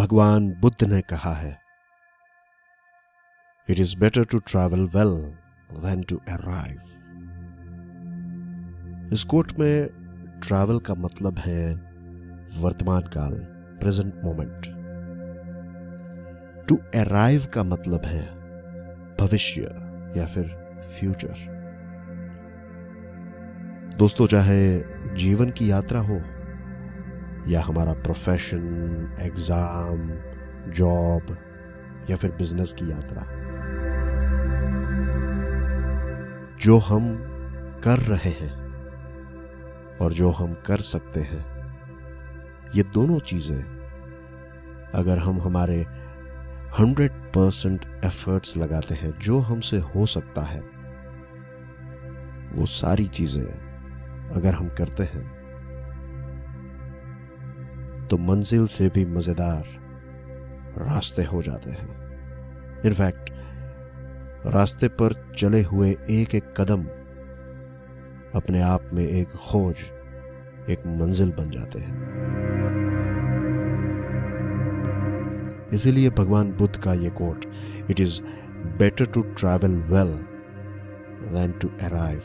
भगवान बुद्ध ने कहा है it is better to travel well than to arrive इस कोट में ट्रैवल का मतलब है वर्तमान काल प्रेजेंट मोमेंट टू अराइव का मतलब है भविष्य या फिर फ्यूचर दोस्तों, चाहे जीवन की यात्रा हो या हमारा प्रोफेशन एग्ज़ाम जॉब या फिर बिज़नेस की यात्रा। जो हम कर रहे हैं और जो हम कर सकते हैं, ये दोनों चीज़ें, अगर हम हमारे हंड्रेड परसेंट एफर्ट्स लगाते हैं, जो हमसे हो सकता है, वो सारी चीज़ें अगर हम करते हैं तो मंजिल से भी मज़ेदार रास्ते हो जाते हैं। इनफैक्ट रास्ते पर चले हुए एक एक कदम अपने आप में एक खोज, एक मंजिल बन जाते हैं। इसीलिए भगवान बुद्ध का यह quote it is better to travel well than to arrive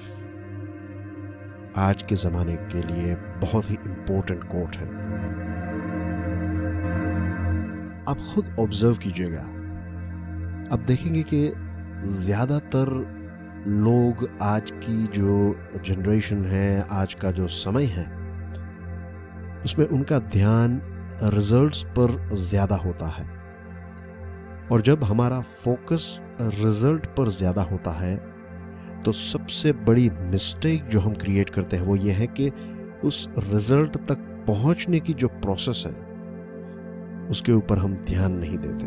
आज के जमाने के लिए बहुत ही इंपॉर्टेंट कोट है। आप खुद ऑब्ज़र्व कीजिएगा। आप देखेंगे कि ज़्यादातर लोग आज की जो जनरेशन है, आज का जो समय है, उसमें उनका ध्यान रिजल्ट्स पर ज़्यादा होता है। और जब हमारा फोकस रिज़ल्ट पर ज़्यादा होता है तो सबसे बड़ी मिस्टेक जो हम क्रिएट करते हैं वो ये है कि उस रिज़ल्ट तक पहुँचने की जो प्रोसेस है उसके ऊपर हम ध्यान नहीं देते।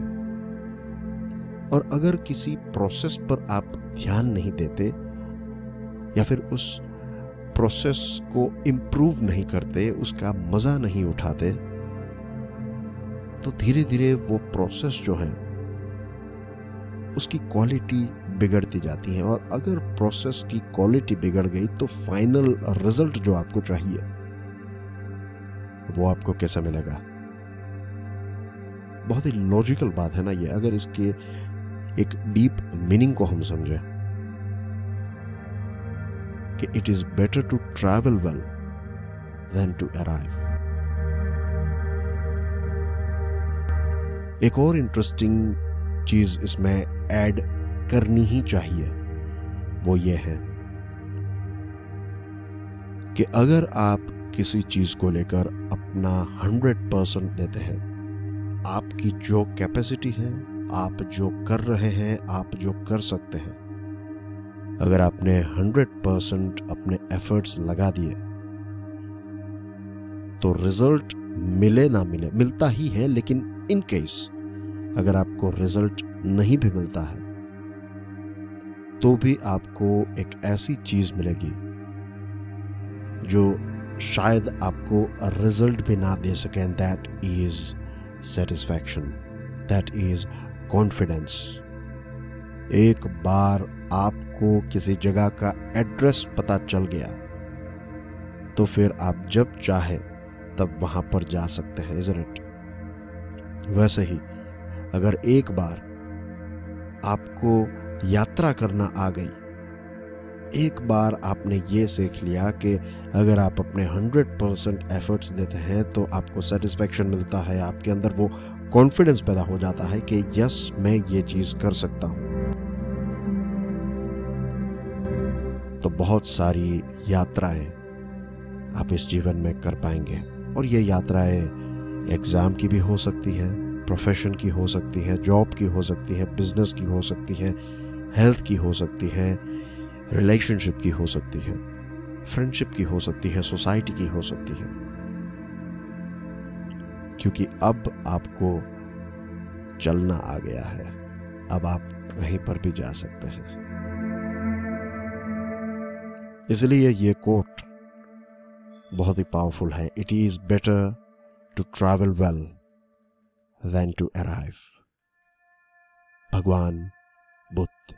और अगर किसी प्रोसेस पर आप ध्यान नहीं देते, या फिर उस प्रोसेस को इम्प्रूव नहीं करते, उसका मज़ा नहीं उठाते तो धीरे धीरे वो प्रोसेस जो है, उसकी क्वालिटी बिगड़ती जाती है। और अगर प्रोसेस की क्वालिटी बिगड़ गई तो फाइनल रिज़ल्ट जो आपको चाहिए, वो आपको कैसा मिलेगा? बहुत ही लॉजिकल बात है ना ये, अगर इसके एक डीप मीनिंग को हम समझे, कि it is better to travel well than to arrive एक और इंटरेस्टिंग चीज़ इसमें ऐड करनी ही चाहिए, वो ये है कि अगर आप किसी चीज़ को लेकर अपना हंड्रेड परसेंट देते हैं आपकी जो कैपेसिटी है, आप जो कर रहे हैं, आप जो कर सकते हैं। अगर आपने हंड्रेड परसेंट अपने एफर्ट्स लगा दिए तो रिज़ल्ट मिले ना मिले, मिलता ही है, लेकिन इन केस अगर आपको रिज़ल्ट नहीं भी मिलता है तो भी आपको एक ऐसी चीज़ मिलेगी, जो शायद आपको रिज़ल्ट भी ना दे सके that is satisfaction that is confidence एक बार आपको किसी जगह का एड्रेस पता चल गया तो फिर आप जब चाहे, तब वहाँ पर जा सकते हैं इज़ इट वैसे ही, अगर एक बार आपको यात्रा करना आ गई एक बार आपने ये सीख लिया कि अगर आप अपने हंड्रेड परसेंट एफर्ट्स देते हैं तो आपको सेटिस्फेक्शन मिलता है, आपके अंदर वो कॉन्फिडेंस पैदा हो जाता है कि यस मैं ये चीज़ कर सकता हूँ। तो बहुत सारी यात्राएँ आप इस जीवन में कर पाएँगे, और ये यात्राएँ एग्ज़ाम की भी हो सकती हैं प्रोफेशन की हो सकती हैं जॉब की हो सकती है बिज़नेस की हो सकती है हेल्थ की हो सकती है। रिलेशनशिप की हो सकती है फ्रेंडशिप की हो सकती है सोसाइटी की हो सकती है। क्योंकि अब आपको चलना आ गया है, अब आप कहीं पर भी जा सकते हैं। इसलिए ये कोट बहुत ही पावरफुल है। It is better to travel well than to arrive भगवान बुद्ध।